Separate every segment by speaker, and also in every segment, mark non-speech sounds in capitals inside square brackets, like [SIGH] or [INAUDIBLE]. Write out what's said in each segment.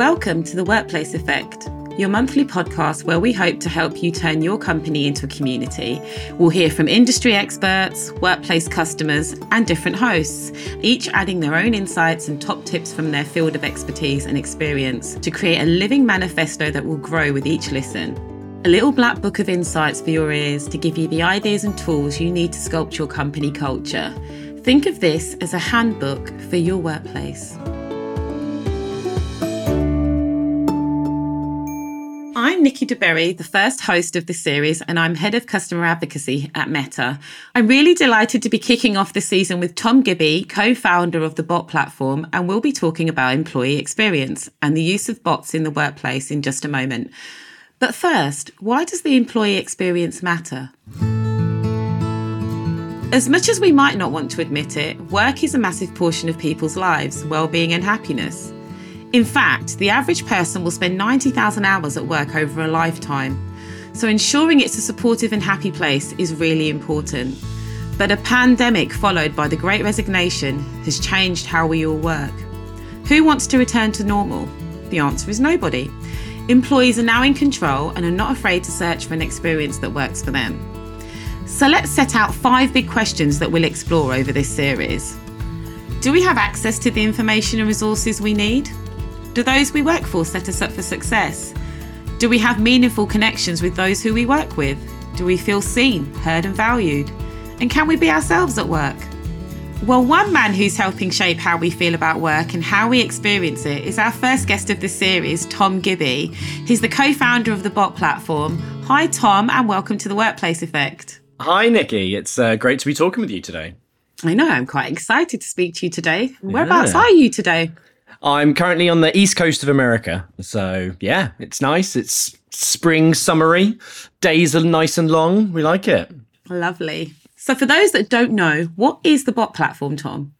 Speaker 1: Welcome to the Workplace Effect, your monthly podcast where we hope to help you turn your company into a community. We'll hear from industry experts, workplace customers, and different hosts, each adding their own insights and top tips from their field of expertise and experience to create a living manifesto that will grow with each listen. A little black book of insights for your ears to give you the ideas and tools you need to sculpt your company culture. Think of this as a handbook for your workplace. I'm Nikki DeBerry, the first host of this series, and I'm head of customer advocacy at Meta. I'm really delighted to be kicking off the season with Tom Gibby, co founder of the Bot platform, and we'll be talking about employee experience and the use of bots in the workplace in just a moment. But first, why does the employee experience matter? As much as we might not want to admit it, work is a massive portion of people's lives, well-being and happiness. In fact, the average person will spend 90,000 hours at work over a lifetime. So ensuring it's a supportive and happy place is really important. But a pandemic followed by the great resignation has changed how we all work. Who wants to return to normal? The answer is nobody. Employees are now in control and are not afraid to search for an experience that works for them. So let's set out five big questions that we'll explore over this series. Do we have access to the information and resources we need? Do those we work for set us up for success? Do we have meaningful connections with those who we work with? Do we feel seen, heard, and valued? And can we be ourselves at work? Well, one man who's helping shape how we feel about work and how we experience it is our first guest of the series, Tom Gibby. He's the co founder of the Bot platform. Hi, Tom, and welcome to the Workplace Effect.
Speaker 2: Hi, Nikki. It's uh, great to be talking with you today.
Speaker 1: I know, I'm quite excited to speak to you today. Whereabouts yeah. are you today?
Speaker 2: I'm currently on the east coast of America. So, yeah, it's nice. It's spring, summery. Days are nice and long. We like it.
Speaker 1: Lovely. So, for those that don't know, what is the bot platform, Tom?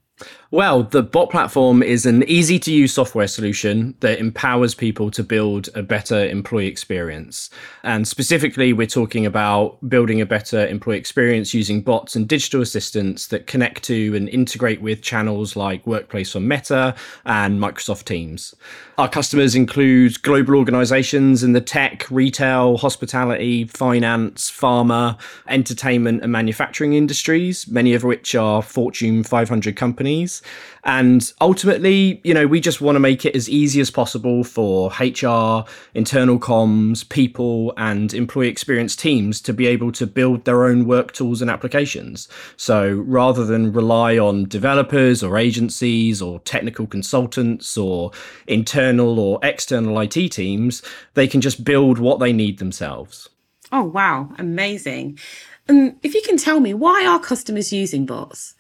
Speaker 2: Well, the bot platform is an easy to use software solution that empowers people to build a better employee experience. And specifically, we're talking about building a better employee experience using bots and digital assistants that connect to and integrate with channels like Workplace on Meta and Microsoft Teams. Our customers include global organizations in the tech, retail, hospitality, finance, pharma, entertainment, and manufacturing industries, many of which are Fortune 500 companies. And ultimately, you know, we just want to make it as easy as possible for HR, internal comms, people, and employee experience teams to be able to build their own work tools and applications. So rather than rely on developers or agencies or technical consultants or internal or external IT teams, they can just build what they need themselves.
Speaker 1: Oh, wow. Amazing. And if you can tell me, why are customers using bots?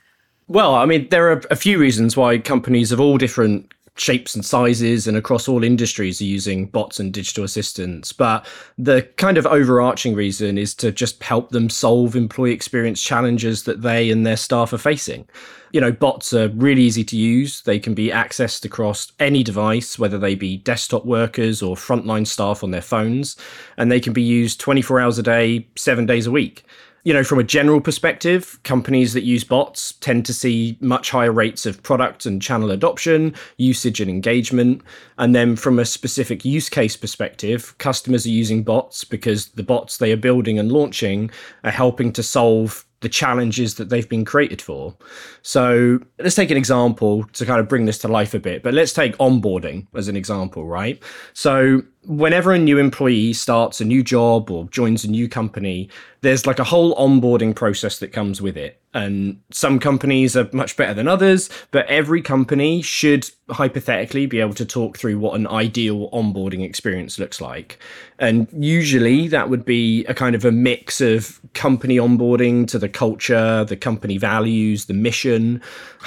Speaker 2: Well, I mean, there are a few reasons why companies of all different shapes and sizes and across all industries are using bots and digital assistants. But the kind of overarching reason is to just help them solve employee experience challenges that they and their staff are facing. You know, bots are really easy to use. They can be accessed across any device, whether they be desktop workers or frontline staff on their phones, and they can be used 24 hours a day, seven days a week you know, from a general perspective, companies that use bots tend to see much higher rates of product and channel adoption, usage and engagement. And then from a specific use case perspective, customers are using bots because the bots they are building and launching are helping to solve the challenges that they've been created for. So let's take an example to kind of bring this to life a bit, but let's take onboarding as an example, right? So whenever a new employee starts a new job or joins a new company, there's like a whole onboarding process that comes with it. And some companies are much better than others, but every company should hypothetically be able to talk through what an ideal onboarding experience looks like. And usually that would be a kind of a mix of company onboarding to the culture, the company values, the mission,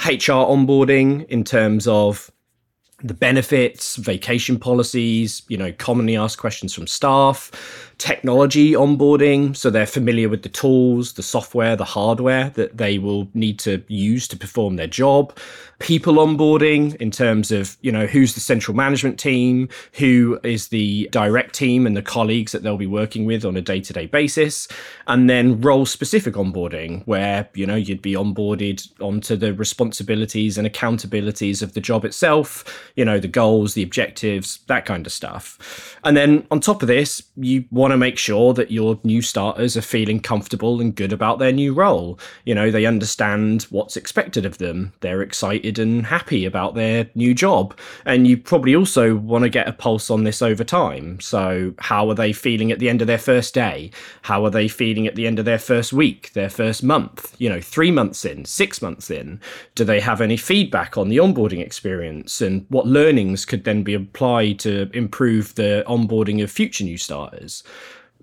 Speaker 2: HR onboarding in terms of the benefits, vacation policies, you know, commonly asked questions from staff, technology onboarding. So they're familiar with the tools, the software, the hardware that they will need to use to perform their job. People onboarding in terms of, you know, who's the central management team, who is the direct team and the colleagues that they'll be working with on a day to day basis. And then role specific onboarding, where, you know, you'd be onboarded onto the responsibilities and accountabilities of the job itself you know, the goals, the objectives, that kind of stuff. And then on top of this, you want to make sure that your new starters are feeling comfortable and good about their new role. You know, they understand what's expected of them, they're excited and happy about their new job. And you probably also want to get a pulse on this over time. So, how are they feeling at the end of their first day? How are they feeling at the end of their first week, their first month? You know, three months in, six months in? Do they have any feedback on the onboarding experience and what learnings could then be applied to improve the onboarding of future new starters?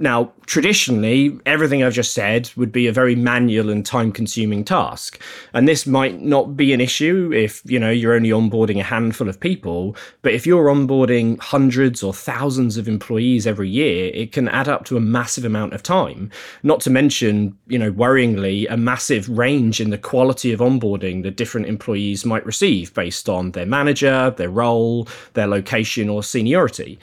Speaker 2: Now, traditionally, everything I've just said would be a very manual and time consuming task. And this might not be an issue if, you know, you're only onboarding a handful of people. But if you're onboarding hundreds or thousands of employees every year, it can add up to a massive amount of time. Not to mention, you know, worryingly, a massive range in the quality of onboarding that different employees might receive based on their manager, their role, their location, or seniority.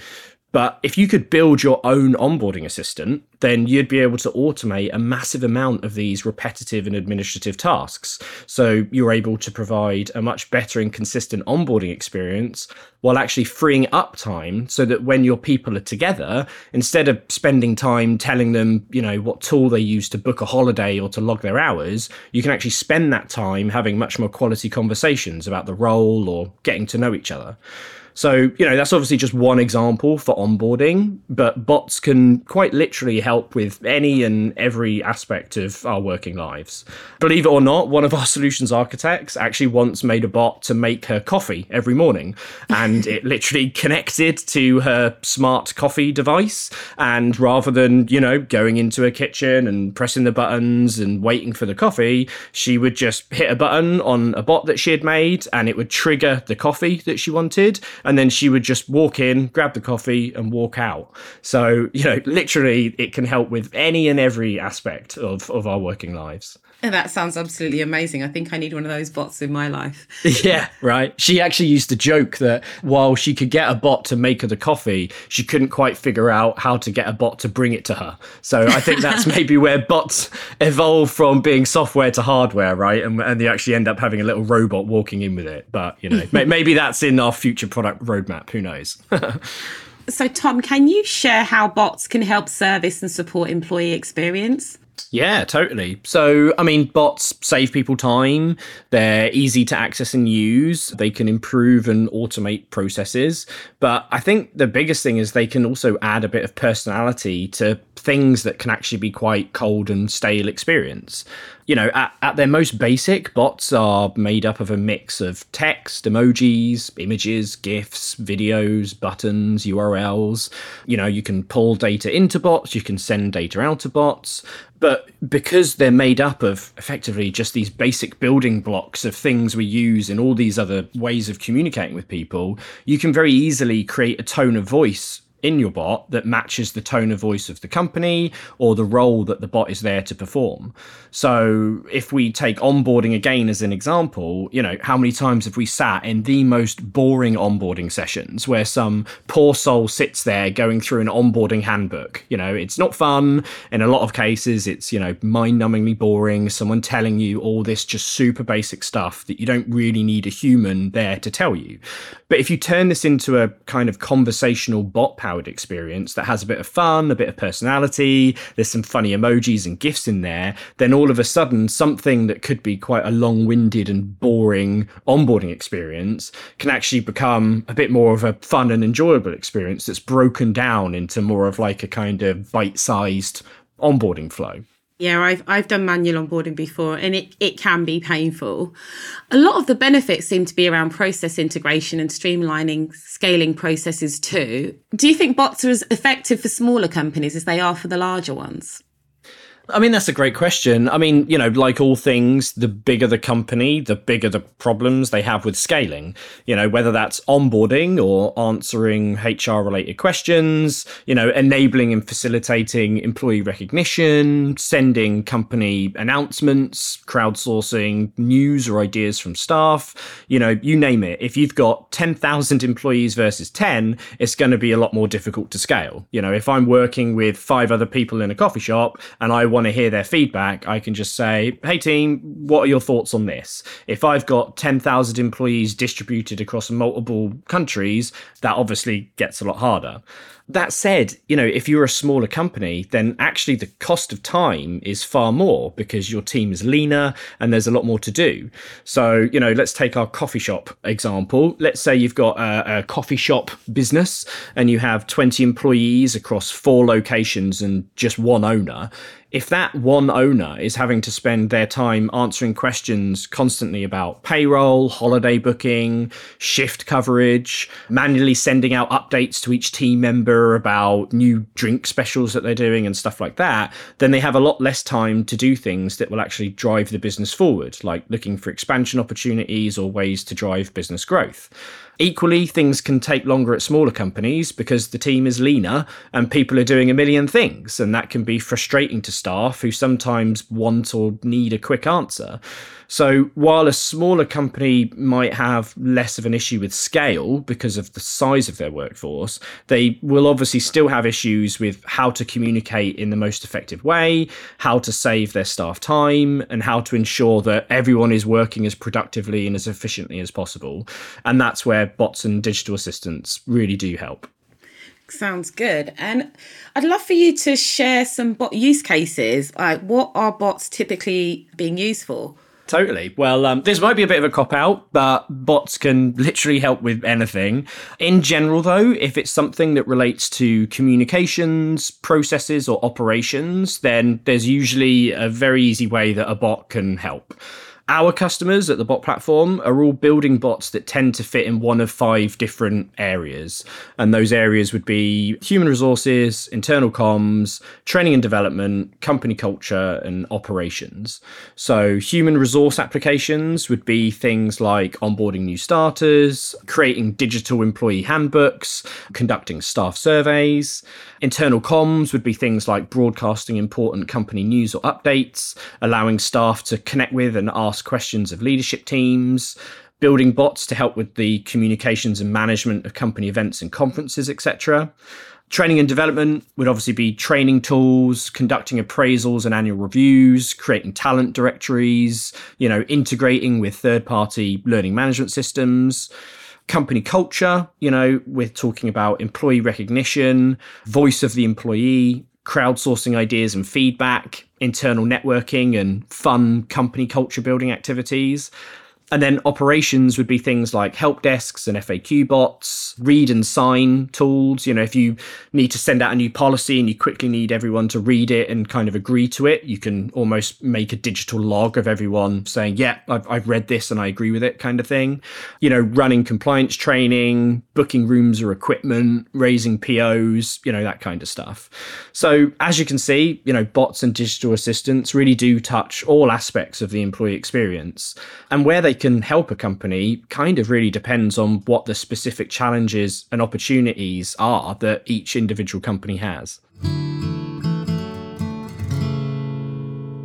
Speaker 2: But if you could build your own onboarding assistant, then you'd be able to automate a massive amount of these repetitive and administrative tasks. So you're able to provide a much better and consistent onboarding experience while actually freeing up time so that when your people are together, instead of spending time telling them, you know, what tool they use to book a holiday or to log their hours, you can actually spend that time having much more quality conversations about the role or getting to know each other. So, you know, that's obviously just one example for onboarding, but bots can quite literally help with any and every aspect of our working lives. Believe it or not, one of our [LAUGHS] solutions architects actually once made a bot to make her coffee every morning, and it [LAUGHS] literally connected to her smart coffee device. And rather than, you know, going into a kitchen and pressing the buttons and waiting for the coffee, she would just hit a button on a bot that she had made and it would trigger the coffee that she wanted and then she would just walk in, grab the coffee, and walk out. So, you know, literally, it can help with any and every aspect of, of our working lives.
Speaker 1: And that sounds absolutely amazing. I think I need one of those bots in my life. [LAUGHS]
Speaker 2: yeah, right. She actually used to joke that while she could get a bot to make her the coffee, she couldn't quite figure out how to get a bot to bring it to her. So I think that's [LAUGHS] maybe where bots evolve from being software to hardware, right? And, and they actually end up having a little robot walking in with it. But, you know, maybe that's in our future product roadmap. Who knows? [LAUGHS]
Speaker 1: so, Tom, can you share how bots can help service and support employee experience?
Speaker 2: Yeah, totally. So, I mean, bots save people time. They're easy to access and use. They can improve and automate processes. But I think the biggest thing is they can also add a bit of personality to things that can actually be quite cold and stale experience you know, at, at their most basic, bots are made up of a mix of text, emojis, images, GIFs, videos, buttons, URLs. You know, you can pull data into bots, you can send data out to bots. But because they're made up of effectively just these basic building blocks of things we use in all these other ways of communicating with people, you can very easily create a tone of voice in your bot that matches the tone of voice of the company or the role that the bot is there to perform. So if we take onboarding again as an example, you know, how many times have we sat in the most boring onboarding sessions where some poor soul sits there going through an onboarding handbook? You know, it's not fun. In a lot of cases, it's, you know, mind numbingly boring. Someone telling you all this just super basic stuff that you don't really need a human there to tell you. But if you turn this into a kind of conversational bot powered experience that has a bit of fun, a bit of personality, there's some funny emojis and GIFs in there, then all of a sudden something that could be quite a long winded and boring onboarding experience can actually become a bit more of a fun and enjoyable experience that's broken down into more of like a kind of bite sized onboarding flow.
Speaker 1: Yeah, I've I've done manual onboarding before and it, it can be painful. A lot of the benefits seem to be around process integration and streamlining scaling processes too. Do you think bots are as effective for smaller companies as they are for the larger ones?
Speaker 2: I mean, that's a great question. I mean, you know, like all things, the bigger the company, the bigger the problems they have with scaling. You know, whether that's onboarding or answering HR related questions, you know, enabling and facilitating employee recognition, sending company announcements, crowdsourcing news or ideas from staff, you know, you name it. If you've got 10,000 employees versus 10, it's going to be a lot more difficult to scale. You know, if I'm working with five other people in a coffee shop and I want want to hear their feedback, I can just say, hey, team, what are your thoughts on this? If I've got 10,000 employees distributed across multiple countries, that obviously gets a lot harder. That said, you know, if you're a smaller company, then actually the cost of time is far more because your team is leaner and there's a lot more to do. So, you know, let's take our coffee shop example. Let's say you've got a, a coffee shop business and you have 20 employees across four locations and just one owner if that one owner is having to spend their time answering questions constantly about payroll, holiday booking, shift coverage, manually sending out updates to each team member about new drink specials that they're doing and stuff like that, then they have a lot less time to do things that will actually drive the business forward, like looking for expansion opportunities or ways to drive business growth. Equally, things can take longer at smaller companies because the team is leaner and people are doing a million things, and that can be frustrating to staff who sometimes want or need a quick answer. So while a smaller company might have less of an issue with scale because of the size of their workforce, they will obviously still have issues with how to communicate in the most effective way, how to save their staff time, and how to ensure that everyone is working as productively and as efficiently as possible. And that's where bots and digital assistants really do help.
Speaker 1: Sounds good. And I'd love for you to share some bot use cases. Like, what are bots typically being used for?
Speaker 2: Totally. Well, um, this might be a bit of a cop out, but bots can literally help with anything. In general, though, if it's something that relates to communications, processes, or operations, then there's usually a very easy way that a bot can help. Our customers at the bot platform are all building bots that tend to fit in one of five different areas. And those areas would be human resources, internal comms, training and development, company culture, and operations. So, human resource applications would be things like onboarding new starters, creating digital employee handbooks, conducting staff surveys. Internal comms would be things like broadcasting important company news or updates, allowing staff to connect with and ask ask questions of leadership teams, building bots to help with the communications and management of company events and conferences, etc. Training and development would obviously be training tools, conducting appraisals and annual reviews, creating talent directories, you know, integrating with third party learning management systems. Company culture, you know, we're talking about employee recognition, voice of the employee, crowdsourcing ideas and feedback, internal networking, and fun company culture building activities. And then operations would be things like help desks and FAQ bots, read and sign tools. You know, if you need to send out a new policy and you quickly need everyone to read it and kind of agree to it, you can almost make a digital log of everyone saying, yeah, I've, I've read this and I agree with it kind of thing. You know, running compliance training, booking rooms or equipment, raising POs, you know, that kind of stuff. So as you can see, you know, bots and digital assistants really do touch all aspects of the employee experience. And where they can help a company kind of really depends on what the specific challenges and opportunities are that each individual company has.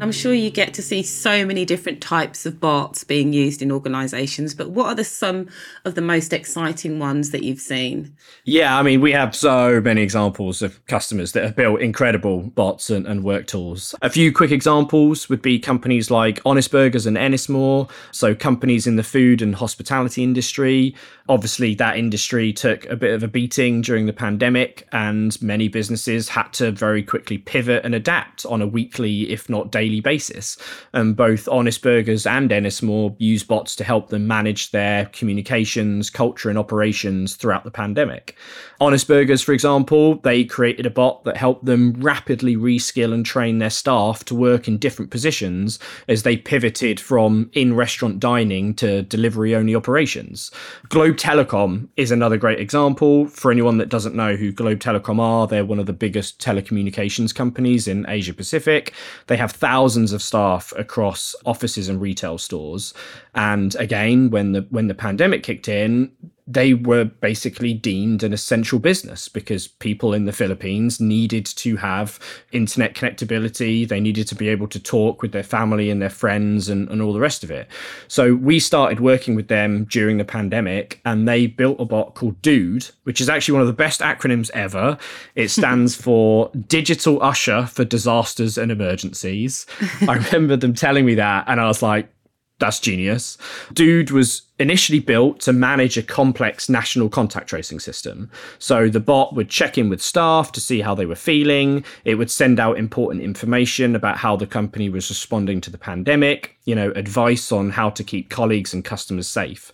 Speaker 1: I'm sure you get to see so many different types of bots being used in organizations, but what are the some of the most exciting ones that you've seen?
Speaker 2: Yeah, I mean, we have so many examples of customers that have built incredible bots and, and work tools. A few quick examples would be companies like Honest Burgers and Ennismore, so companies in the food and hospitality industry. Obviously, that industry took a bit of a beating during the pandemic, and many businesses had to very quickly pivot and adapt on a weekly, if not daily basis. And both Honest Burgers and Ennismore use bots to help them manage their communications, culture, and operations throughout the pandemic. Honest Burgers, for example, they created a bot that helped them rapidly reskill and train their staff to work in different positions as they pivoted from in restaurant dining to delivery only operations. Globe Telecom is another great example. For anyone that doesn't know who Globe Telecom are, they're one of the biggest telecommunications companies in Asia Pacific. They have thousands of staff across offices and retail stores. And again, when the when the pandemic kicked in, they were basically deemed an essential business because people in the Philippines needed to have internet connectability. They needed to be able to talk with their family and their friends and, and all the rest of it. So we started working with them during the pandemic and they built a bot called Dude, which is actually one of the best acronyms ever. It [LAUGHS] stands for Digital Usher for Disasters and Emergencies. I remember them telling me that and I was like, that's genius. Dude was initially built to manage a complex national contact tracing system. So the bot would check in with staff to see how they were feeling. It would send out important information about how the company was responding to the pandemic, you know, advice on how to keep colleagues and customers safe.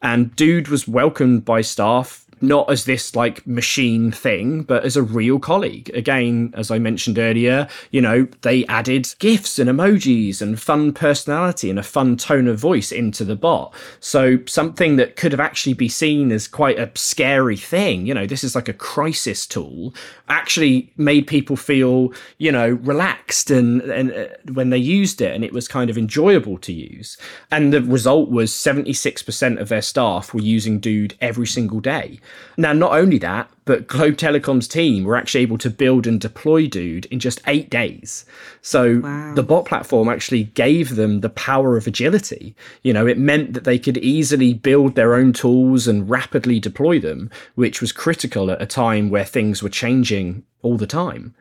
Speaker 2: And Dude was welcomed by staff not as this like machine thing, but as a real colleague. Again, as I mentioned earlier, you know, they added GIFs and emojis and fun personality and a fun tone of voice into the bot. So something that could have actually be seen as quite a scary thing, you know, this is like a crisis tool, actually made people feel, you know, relaxed and, and uh, when they used it and it was kind of enjoyable to use. And the result was 76% of their staff were using Dude every single day. Now, not only that, but Globe Telecom's team were actually able to build and deploy Dude in just eight days. So wow. the bot platform actually gave them the power of agility. You know, it meant that they could easily build their own tools and rapidly deploy them, which was critical at a time where things were changing all the time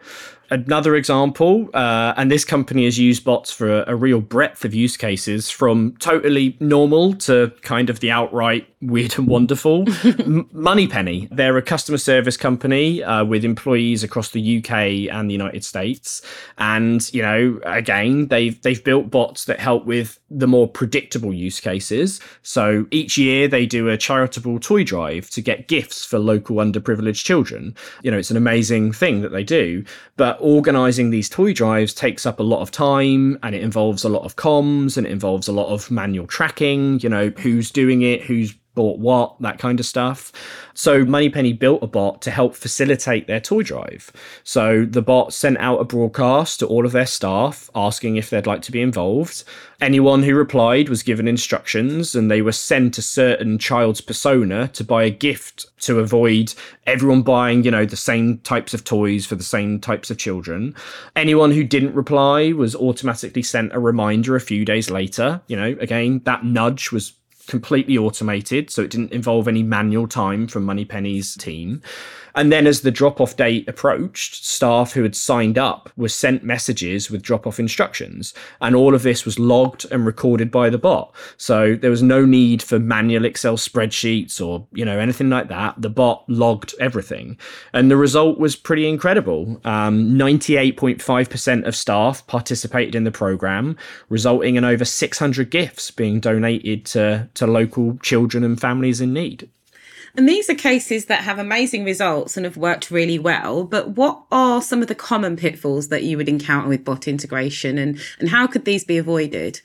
Speaker 2: another example, uh, and this company has used bots for a, a, real breadth of use cases from totally normal to kind of the outright weird and wonderful. [LAUGHS] M- Moneypenny, they're a customer service company uh, with employees across the UK and the United States. And, you know, again, they've, they've built bots that help with the more predictable use cases. So each year they do a charitable toy drive to get gifts for local underprivileged children. You know, it's an amazing thing that they do. But organizing these toy drives takes up a lot of time and it involves a lot of comms and it involves a lot of manual tracking, you know, who's doing it, who's bought what, that kind of stuff. So Moneypenny built a bot to help facilitate their toy drive. So the bot sent out a broadcast to all of their staff asking if they'd like to be involved. Anyone who replied was given instructions and they were sent a certain child's persona to buy a gift to avoid everyone buying, you know, the same types of toys for the same types of children. Anyone who didn't reply was automatically sent a reminder a few days later. You know, again, that nudge was completely automated, so it didn't involve any manual time from Moneypenny's team. And then as the drop off date approached, staff who had signed up were sent messages with drop off instructions. And all of this was logged and recorded by the bot. So there was no need for manual Excel spreadsheets or, you know, anything like that. The bot logged everything. And the result was pretty incredible. Um, 98.5% of staff participated in the program, resulting in over 600 gifts being donated to, to local children and families in need.
Speaker 1: And these are cases that have amazing results and have worked really well. But what are some of the common pitfalls that you would encounter with bot integration and, and how could these be avoided?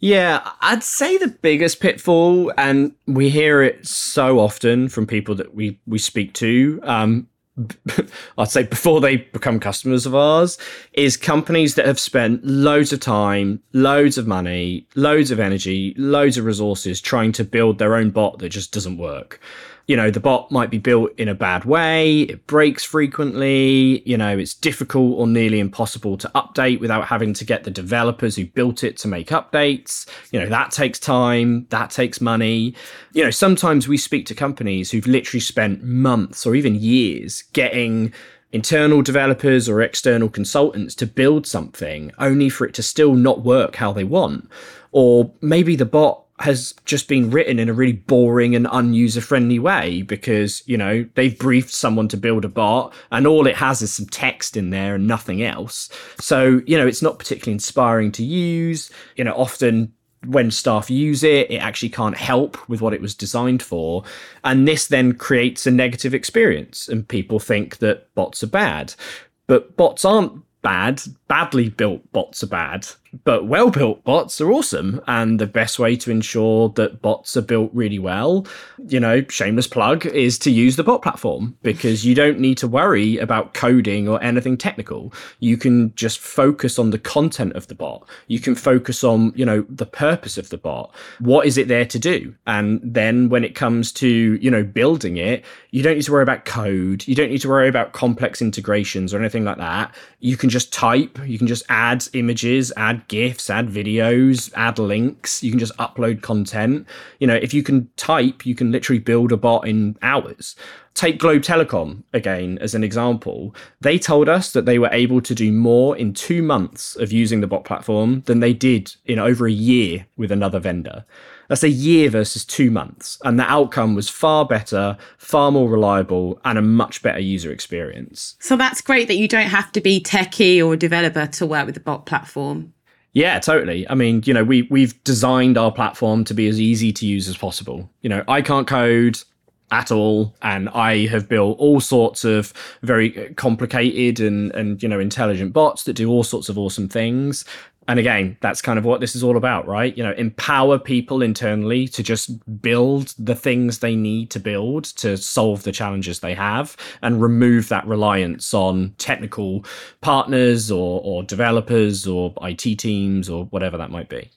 Speaker 2: Yeah, I'd say the biggest pitfall, and we hear it so often from people that we, we speak to, um, [LAUGHS] I'd say before they become customers of ours, is companies that have spent loads of time, loads of money, loads of energy, loads of resources trying to build their own bot that just doesn't work you know, the bot might be built in a bad way, it breaks frequently, you know, it's difficult or nearly impossible to update without having to get the developers who built it to make updates. You know, that takes time, that takes money. You know, sometimes we speak to companies who've literally spent months or even years getting internal developers or external consultants to build something only for it to still not work how they want. Or maybe the bot has just been written in a really boring and unuser friendly way because, you know, they've briefed someone to build a bot and all it has is some text in there and nothing else. So, you know, it's not particularly inspiring to use. You know, often when staff use it, it actually can't help with what it was designed for. And this then creates a negative experience and people think that bots are bad. But bots aren't bad. Badly built bots are bad, but well built bots are awesome. And the best way to ensure that bots are built really well, you know, shameless plug, is to use the bot platform because you don't need to worry about coding or anything technical. You can just focus on the content of the bot. You can focus on, you know, the purpose of the bot. What is it there to do? And then when it comes to, you know, building it, you don't need to worry about code. You don't need to worry about complex integrations or anything like that. You can just type, you can just add images, add GIFs, add videos, add links. You can just upload content. You know, if you can type, you can literally build a bot in hours. Take Globe Telecom again as an example. They told us that they were able to do more in two months of using the bot platform than they did in over a year with another vendor. That's a year versus two months. And the outcome was far better, far more reliable, and a much better user experience.
Speaker 1: So that's great that you don't have to be techie or a developer to work with the bot platform.
Speaker 2: Yeah, totally. I mean, you know, we we've designed our platform to be as easy to use as possible. You know, I can't code at all and I have built all sorts of very complicated and and you know intelligent bots that do all sorts of awesome things and again, that's kind of what this is all about, right? You know, empower people internally to just build the things they need to build to solve the challenges they have and remove that reliance on technical partners or, or developers or IT teams or whatever that might be.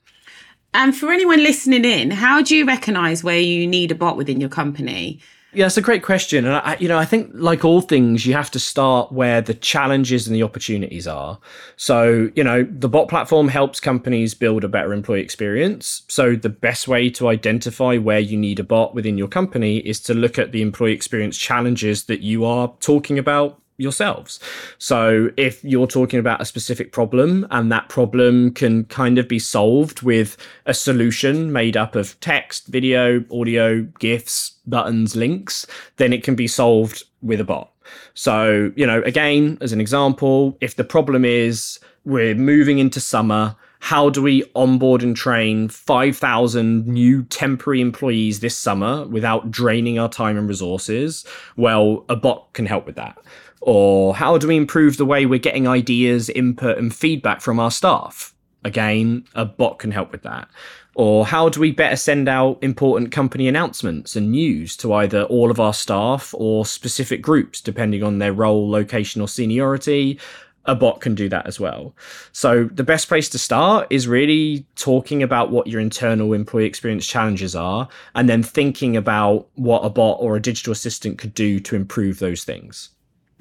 Speaker 1: And for anyone listening in, how do you recognize where you need a bot within your company?
Speaker 2: Yeah, it's a great question, and I, you know, I think like all things, you have to start where the challenges and the opportunities are. So, you know, the bot platform helps companies build a better employee experience. So, the best way to identify where you need a bot within your company is to look at the employee experience challenges that you are talking about yourselves. So if you're talking about a specific problem and that problem can kind of be solved with a solution made up of text, video, audio, GIFs, buttons, links, then it can be solved with a bot. So, you know, again, as an example, if the problem is we're moving into summer, how do we onboard and train 5,000 new temporary employees this summer without draining our time and resources? Well, a bot can help with that. Or how do we improve the way we're getting ideas, input, and feedback from our staff? Again, a bot can help with that. Or how do we better send out important company announcements and news to either all of our staff or specific groups, depending on their role, location, or seniority? A bot can do that as well. So, the best place to start is really talking about what your internal employee experience challenges are, and then thinking about what a bot or a digital assistant could do to improve those things.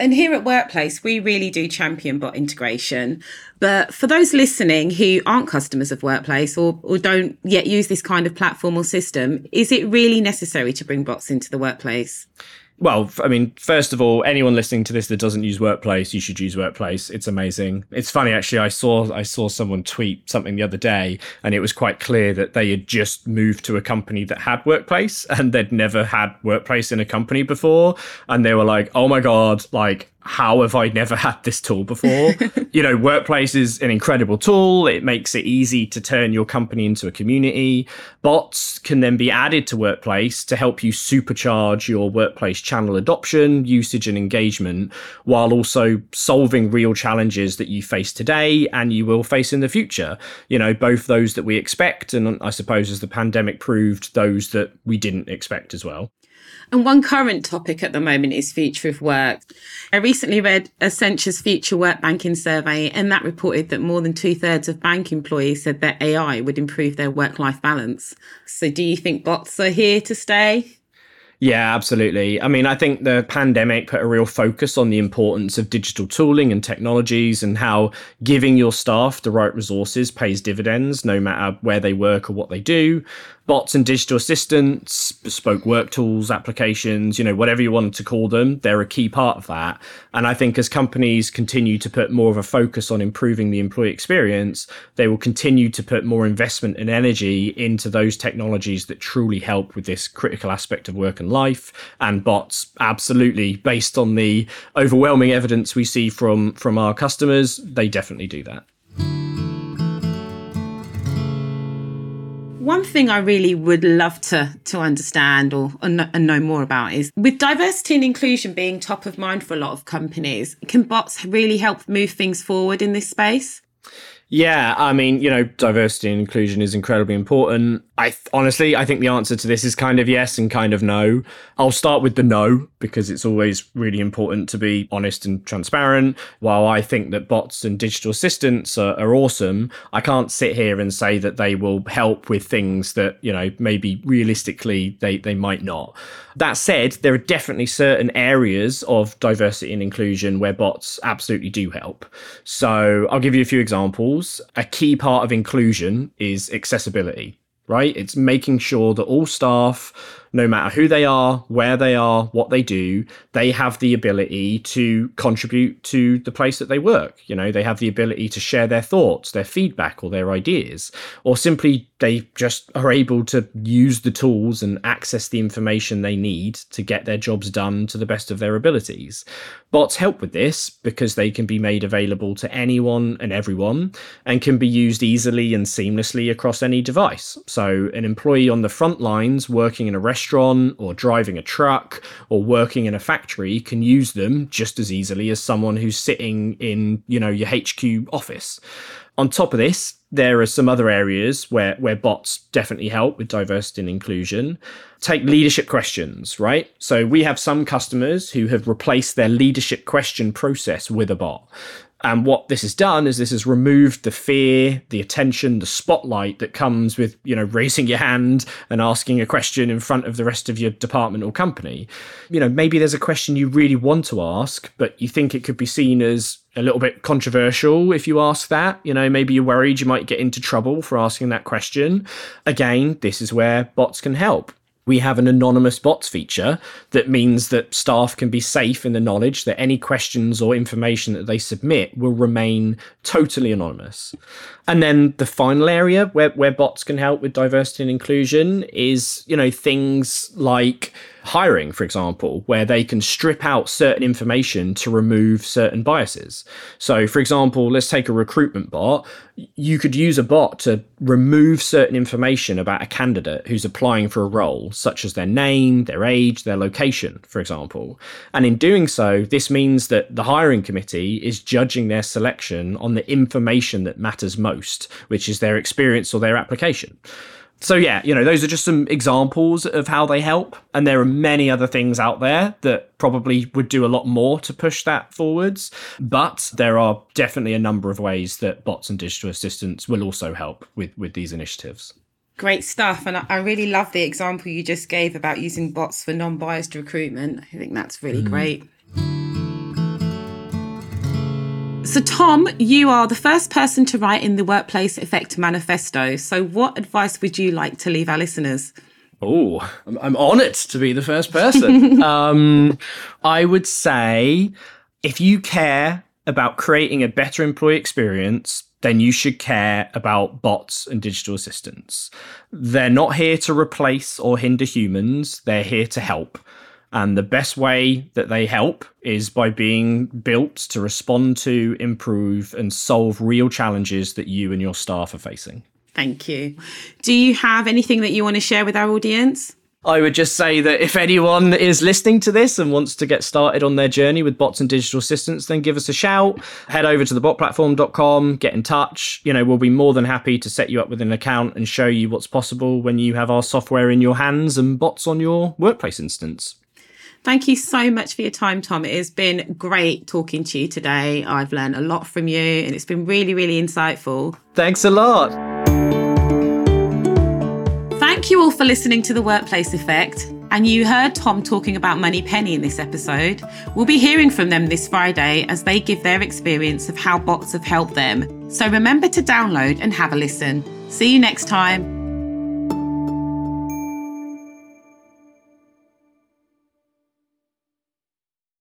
Speaker 1: And here at Workplace, we really do champion bot integration. But for those listening who aren't customers of Workplace or, or don't yet use this kind of platform or system, is it really necessary to bring bots into the workplace?
Speaker 2: Well, I mean, first of all, anyone listening to this that doesn't use Workplace, you should use Workplace. It's amazing. It's funny actually. I saw I saw someone tweet something the other day, and it was quite clear that they had just moved to a company that had Workplace, and they'd never had Workplace in a company before, and they were like, "Oh my god!" Like how have I never had this tool before? [LAUGHS] you know, Workplace is an incredible tool. It makes it easy to turn your company into a community. Bots can then be added to Workplace to help you supercharge your Workplace channel adoption, usage, and engagement, while also solving real challenges that you face today and you will face in the future. You know, both those that we expect, and I suppose as the pandemic proved, those that we didn't expect as well.
Speaker 1: And one current topic at the moment is future of work. I recently read Accenture's Future Work Banking Survey, and that reported that more than two thirds of bank employees said that AI would improve their work life balance. So, do you think bots are here to stay?
Speaker 2: Yeah, absolutely. I mean, I think the pandemic put a real focus on the importance of digital tooling and technologies and how giving your staff the right resources pays dividends no matter where they work or what they do bots and digital assistants, bespoke work tools, applications, you know, whatever you want to call them, they're a key part of that. And I think as companies continue to put more of a focus on improving the employee experience, they will continue to put more investment and energy into those technologies that truly help with this critical aspect of work and life. And bots, absolutely, based on the overwhelming evidence we see from from our customers, they definitely do that.
Speaker 1: One thing I really would love to to understand or and know more about is with diversity and inclusion being top of mind for a lot of companies, can bots really help move things forward in this space?
Speaker 2: Yeah, I mean, you know, diversity and inclusion is incredibly important. I th- honestly, I think the answer to this is kind of yes and kind of no. I'll start with the no because it's always really important to be honest and transparent. While I think that bots and digital assistants are, are awesome, I can't sit here and say that they will help with things that, you know, maybe realistically they, they might not. That said, there are definitely certain areas of diversity and inclusion where bots absolutely do help. So I'll give you a few examples. A key part of inclusion is accessibility right? It's making sure that all staff no matter who they are, where they are, what they do, they have the ability to contribute to the place that they work. You know, they have the ability to share their thoughts, their feedback, or their ideas, or simply they just are able to use the tools and access the information they need to get their jobs done to the best of their abilities. Bots help with this because they can be made available to anyone and everyone and can be used easily and seamlessly across any device. So, an employee on the front lines working in a restaurant restaurant or driving a truck or working in a factory can use them just as easily as someone who's sitting in, you know, your HQ office. On top of this, there are some other areas where, where bots definitely help with diversity and inclusion. Take leadership questions, right? So we have some customers who have replaced their leadership question process with a bot. And what this has done is this has removed the fear, the attention, the spotlight that comes with, you know, raising your hand and asking a question in front of the rest of your department or company. You know, maybe there's a question you really want to ask, but you think it could be seen as a little bit controversial if you ask that. You know, maybe you're worried you might get into trouble for asking that question. Again, this is where bots can help we have an anonymous bots feature that means that staff can be safe in the knowledge that any questions or information that they submit will remain totally anonymous. And then the final area where, where bots can help with diversity and inclusion is, you know, things like hiring, for example, where they can strip out certain information to remove certain biases. So, for example, let's take a recruitment bot. You could use a bot to remove certain information about a candidate who's applying for a role, such as their name, their age, their location, for example. And in doing so, this means that the hiring committee is judging their selection on the information that matters most, which is their experience or their application so yeah, you know, those are just some examples of how they help, and there are many other things out there that probably would do a lot more to push that forwards. But there are definitely a number of ways that bots and digital assistants will also help with with these initiatives.
Speaker 1: Great stuff, and I really love the example you just gave about using bots for non-biased recruitment. I think that's really mm. great. So, Tom, you are the first person to write in the Workplace Effect Manifesto. So, what advice would you like to leave our listeners?
Speaker 2: Oh, I'm, I'm honoured to be the first person. [LAUGHS] um, I would say if you care about creating a better employee experience, then you should care about bots and digital assistants. They're not here to replace or hinder humans, they're here to help. And the best way that they help is by being built to respond to, improve, and solve real challenges that you and your staff are facing.
Speaker 1: Thank you. Do you have anything that you want to share with our audience?
Speaker 2: I would just say that if anyone is listening to this and wants to get started on their journey with bots and digital assistants, then give us a shout. Head over to thebotplatform.com, get in touch. You know, we'll be more than happy to set you up with an account and show you what's possible when you have our software in your hands and bots on your workplace instance.
Speaker 1: Thank you so much for your time, Tom. It has been great talking to you today. I've learned a lot from you and it's been really, really insightful.
Speaker 2: Thanks a lot.
Speaker 1: Thank you all for listening to The Workplace Effect. And you heard Tom talking about Moneypenny in this episode. We'll be hearing from them this Friday as they give their experience of how bots have helped them. So remember to download and have a listen. See you next time.